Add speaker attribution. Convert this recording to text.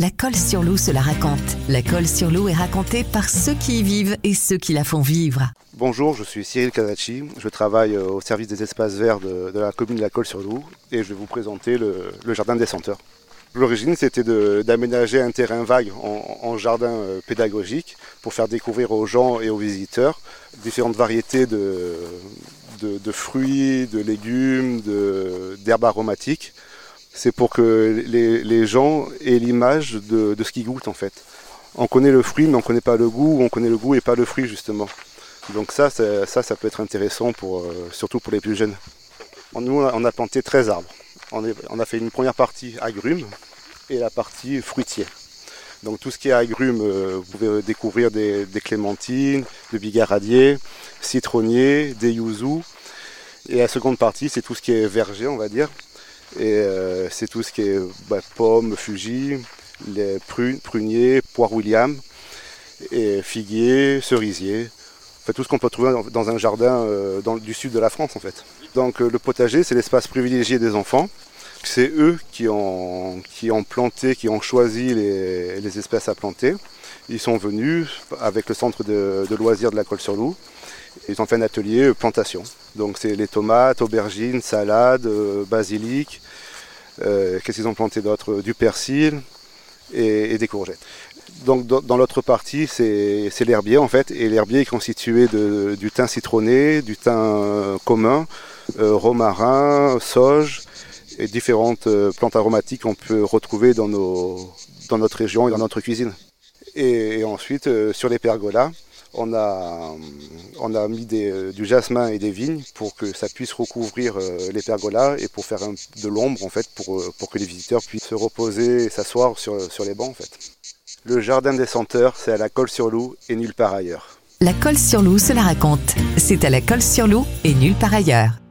Speaker 1: La colle sur l'eau se la raconte. La colle sur l'eau est racontée par ceux qui y vivent et ceux qui la font vivre.
Speaker 2: Bonjour, je suis Cyril Kadachi. Je travaille euh, au service des espaces verts de, la commune de la colle sur l'eau et je vais vous présenter le, jardin des senteurs. L'origine, c'était d'aménager un terrain vague en, jardin euh, pédagogique pour faire découvrir aux gens et aux visiteurs différentes variétés de fruits, de légumes, d'herbes aromatiques c'est pour que les, gens aient l'image de, ce qu'ils goûtent en fait. On connaît le fruit mais on ne connaît pas le goût, on connaît le goût et pas le fruit justement. Donc ça, ça, peut être intéressant pour, euh, surtout pour les plus jeunes. Nous, on a planté 13 arbres. On, a fait une première partie agrumes et la partie fruitier. Donc tout ce qui est agrumes, euh, vous pouvez découvrir des, clémentines, des bigaradiers, citronniers, des yuzu. Et la seconde partie, c'est tout ce qui est verger, on va dire. Et euh, c'est tout ce qui est bah, pommes, Fuji, les prunes, pruniers, poires William, et figuiers, cerisiers. Fait, tout ce qu'on peut trouver dans un jardin euh, du sud de la France en fait. Donc euh, le potager, c'est l'espace privilégié des enfants. C'est eux qui ont, qui ont planté, qui ont choisi les, espèces à planter. Ils sont venus avec le centre de, de loisirs de la Colle-sur-Loup. Ils ont fait un atelier plantation. Donc c'est les tomates, aubergines, salades, euh, basilic. Euh, qu'est-ce qu'ils ont planté d'autre? Du persil et, des courgettes. Donc dans, l'autre partie, c'est l'herbier en fait. Et l'herbier est constitué de, du thym citronné, du thym euh, commun, romarin, sauge et différentes plantes aromatiques qu'on peut retrouver dans, nos, dans notre région et dans notre cuisine. Et, ensuite, sur les pergolas, on a, on a mis du jasmin et des vignes pour que ça puisse recouvrir euh, les pergolas et pour faire de l'ombre en fait pour, euh, pour, que les visiteurs puissent se reposer et s'asseoir sur, sur les bancs en fait. Le jardin des senteurs, c'est à la Colle-sur-Loup et nulle part ailleurs.
Speaker 1: La Colle-sur-Loup se raconte. C'est à la Colle-sur-Loup et nulle part ailleurs.